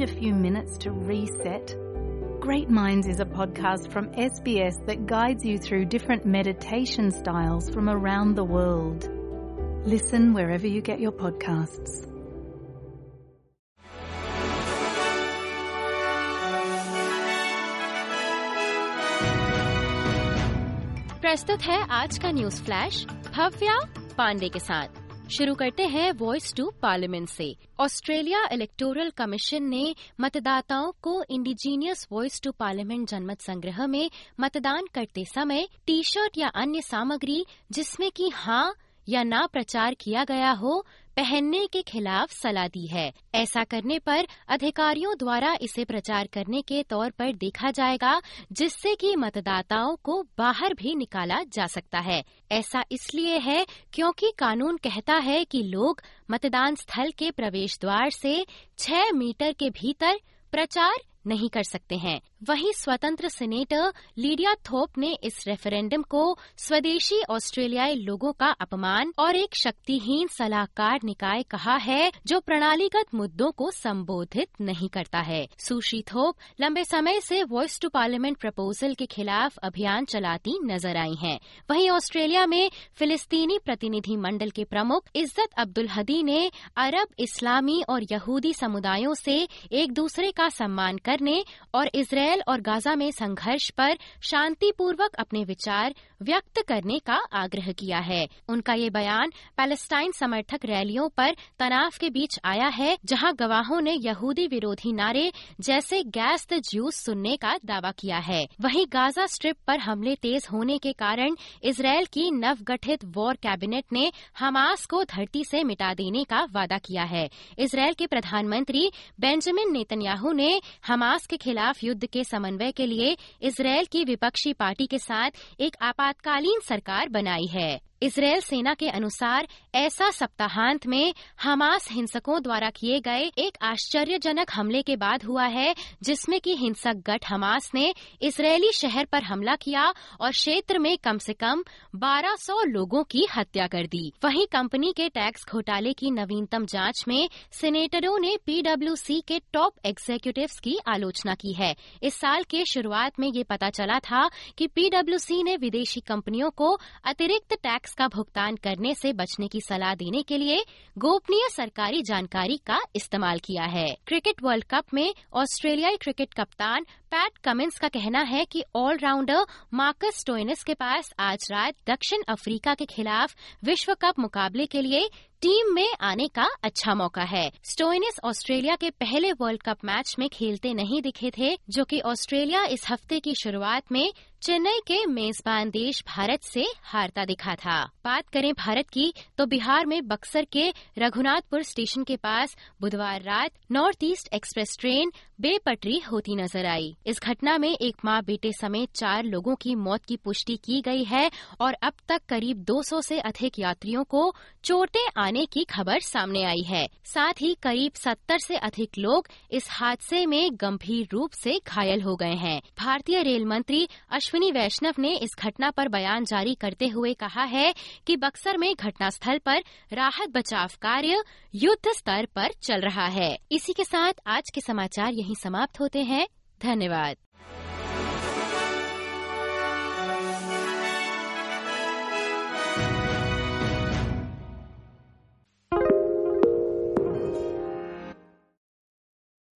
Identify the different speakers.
Speaker 1: need a few minutes to reset? Great Minds is a podcast from SBS that guides you through different meditation styles from around the world. Listen wherever you get your podcasts.
Speaker 2: प्रस्तुत है आज का news flash Bhavya Pandey के साथ शुरू करते हैं voice to parliament से। ऑस्ट्रेलिया इलेक्टोरल कमीशन ने मतदाताओं को इंडिजीनियस वॉइस टू पार्लियामेंट जनमत संग्रह में मतदान करते समय टी शर्ट या अन्य सामग्री जिसमें कि हाँ या ना प्रचार किया गया हो, पहनने के खिलाफ सलाह दी है। ऐसा करने पर अधिकारियों द्वारा इसे प्रचार करने के तौर पर देखा जाएगा, जिससे कि मतदाताओं को बाहर भी निकाला जा सकता है। ऐसा इसलिए है क्योंकि कानून कहता है कि लोग मतदान स्थल के प्रवेश द्वार से छह मीटर के भीतर प्रचार नहीं कर सकते हैं। वहीं स्वतंत्र सीनेटर लीडिया थोप ने इस रेफरेंडम को स्वदेशी ऑस्ट्रेलियाई लोगों का अपमान और एक शक्तिहीन सलाहकार निकाय कहा है, जो प्रणालीगत मुद्दों को संबोधित नहीं करता है। सुश्री थोप लंबे समय से वॉइस टू पार्लियामेंट प्रपोजल के खिलाफ अभियान चलाती नज़र आई हैं। वहीं ऑस्ट्रेलिया में फिलिस्तीनी प्रतिनिधि मंडल के प्रमुख इज़्ज़त अब्दुल हदी ने अरब इस्लामी और यहूदी समुदायों से एक दूसरे का सम्मान करने और इसराइल और गाजा में संघर्ष पर शांतिपूर्वक अपने विचार व्यक्त करने का आग्रह किया है। उनका ये बयान पैलेस्टाइन समर्थक रैलियों पर तनाव के बीच आया है, जहाँ गवाहों ने यहूदी विरोधी नारे जैसे गैस द ज्यूस सुनने का दावा किया है। वहीं गाजा स्ट्रिप पर हमले तेज होने के कारण इसराइल की नवगठित वॉर कैबिनेट ने हमास को धरती से मिटा देने का वादा किया है। इसराइल के प्रधानमंत्री बेंजामिन नेतन्याहू ने हमास के खिलाफ युद्ध के समन्वय के लिए इसराइल की विपक्षी पार्टी के साथ एक आपातकालीन सरकार बनाई है। इसराइल सेना के अनुसार ऐसा सप्ताहांत में हमास हिंसकों द्वारा किए गए एक आश्चर्यजनक हमले के बाद हुआ है, जिसमें कि हिंसक गठ हमास ने इसराइली शहर पर हमला किया और क्षेत्र में कम से कम 1200 लोगों की हत्या कर दी। वहीं कंपनी के टैक्स घोटाले की नवीनतम जाँच में सीनेटरों ने पीडब्ल्यूसी के टॉप एग्जीक्यूटिव्स की आलोचना की है। इस साल के शुरुआत में ये पता चला था कि पीडब्ल्यूसी ने विदेशी कंपनियों को अतिरिक्त टैक्स टैक्स का भुगतान करने से बचने की सलाह देने के लिए गोपनीय सरकारी जानकारी का इस्तेमाल किया है। क्रिकेट वर्ल्ड कप में ऑस्ट्रेलियाई क्रिकेट कप्तान पैट कमिंस का कहना है कि ऑलराउंडर मार्कस स्टोइनिस के पास आज रात दक्षिण अफ्रीका के खिलाफ विश्व कप मुकाबले के लिए टीम में आने का अच्छा मौका है। स्टोइनिस ऑस्ट्रेलिया के पहले वर्ल्ड कप मैच में खेलते नहीं दिखे थे, जो कि ऑस्ट्रेलिया इस हफ़्ते की शुरुआत में चेन्नई के मेजबान देश भारत से हारता दिखा था। बात करें भारत की तो बिहार में बक्सर के रघुनाथपुर स्टेशन के पास बुधवार रात नॉर्थ ईस्ट एक्सप्रेस ट्रेन बेपटरी होती नज़र आई। इस घटना में एक माँ बेटे समेत चार लोगों की मौत की पुष्टि की गई है और अब तक करीब 200 से अधिक यात्रियों को चोटें आने की खबर सामने आई है। साथ ही करीब 70 से अधिक लोग इस हादसे में गंभीर रूप से घायल हो गए हैं। भारतीय रेल मंत्री अश्विनी वैष्णव ने इस घटना पर बयान जारी करते हुए कहा है कि बक्सर में घटनास्थल पर राहत बचाव कार्य युद्ध स्तर पर चल रहा है। इसी के साथ आज के समाचार यहीं समाप्त होते हैं। धन्यवाद।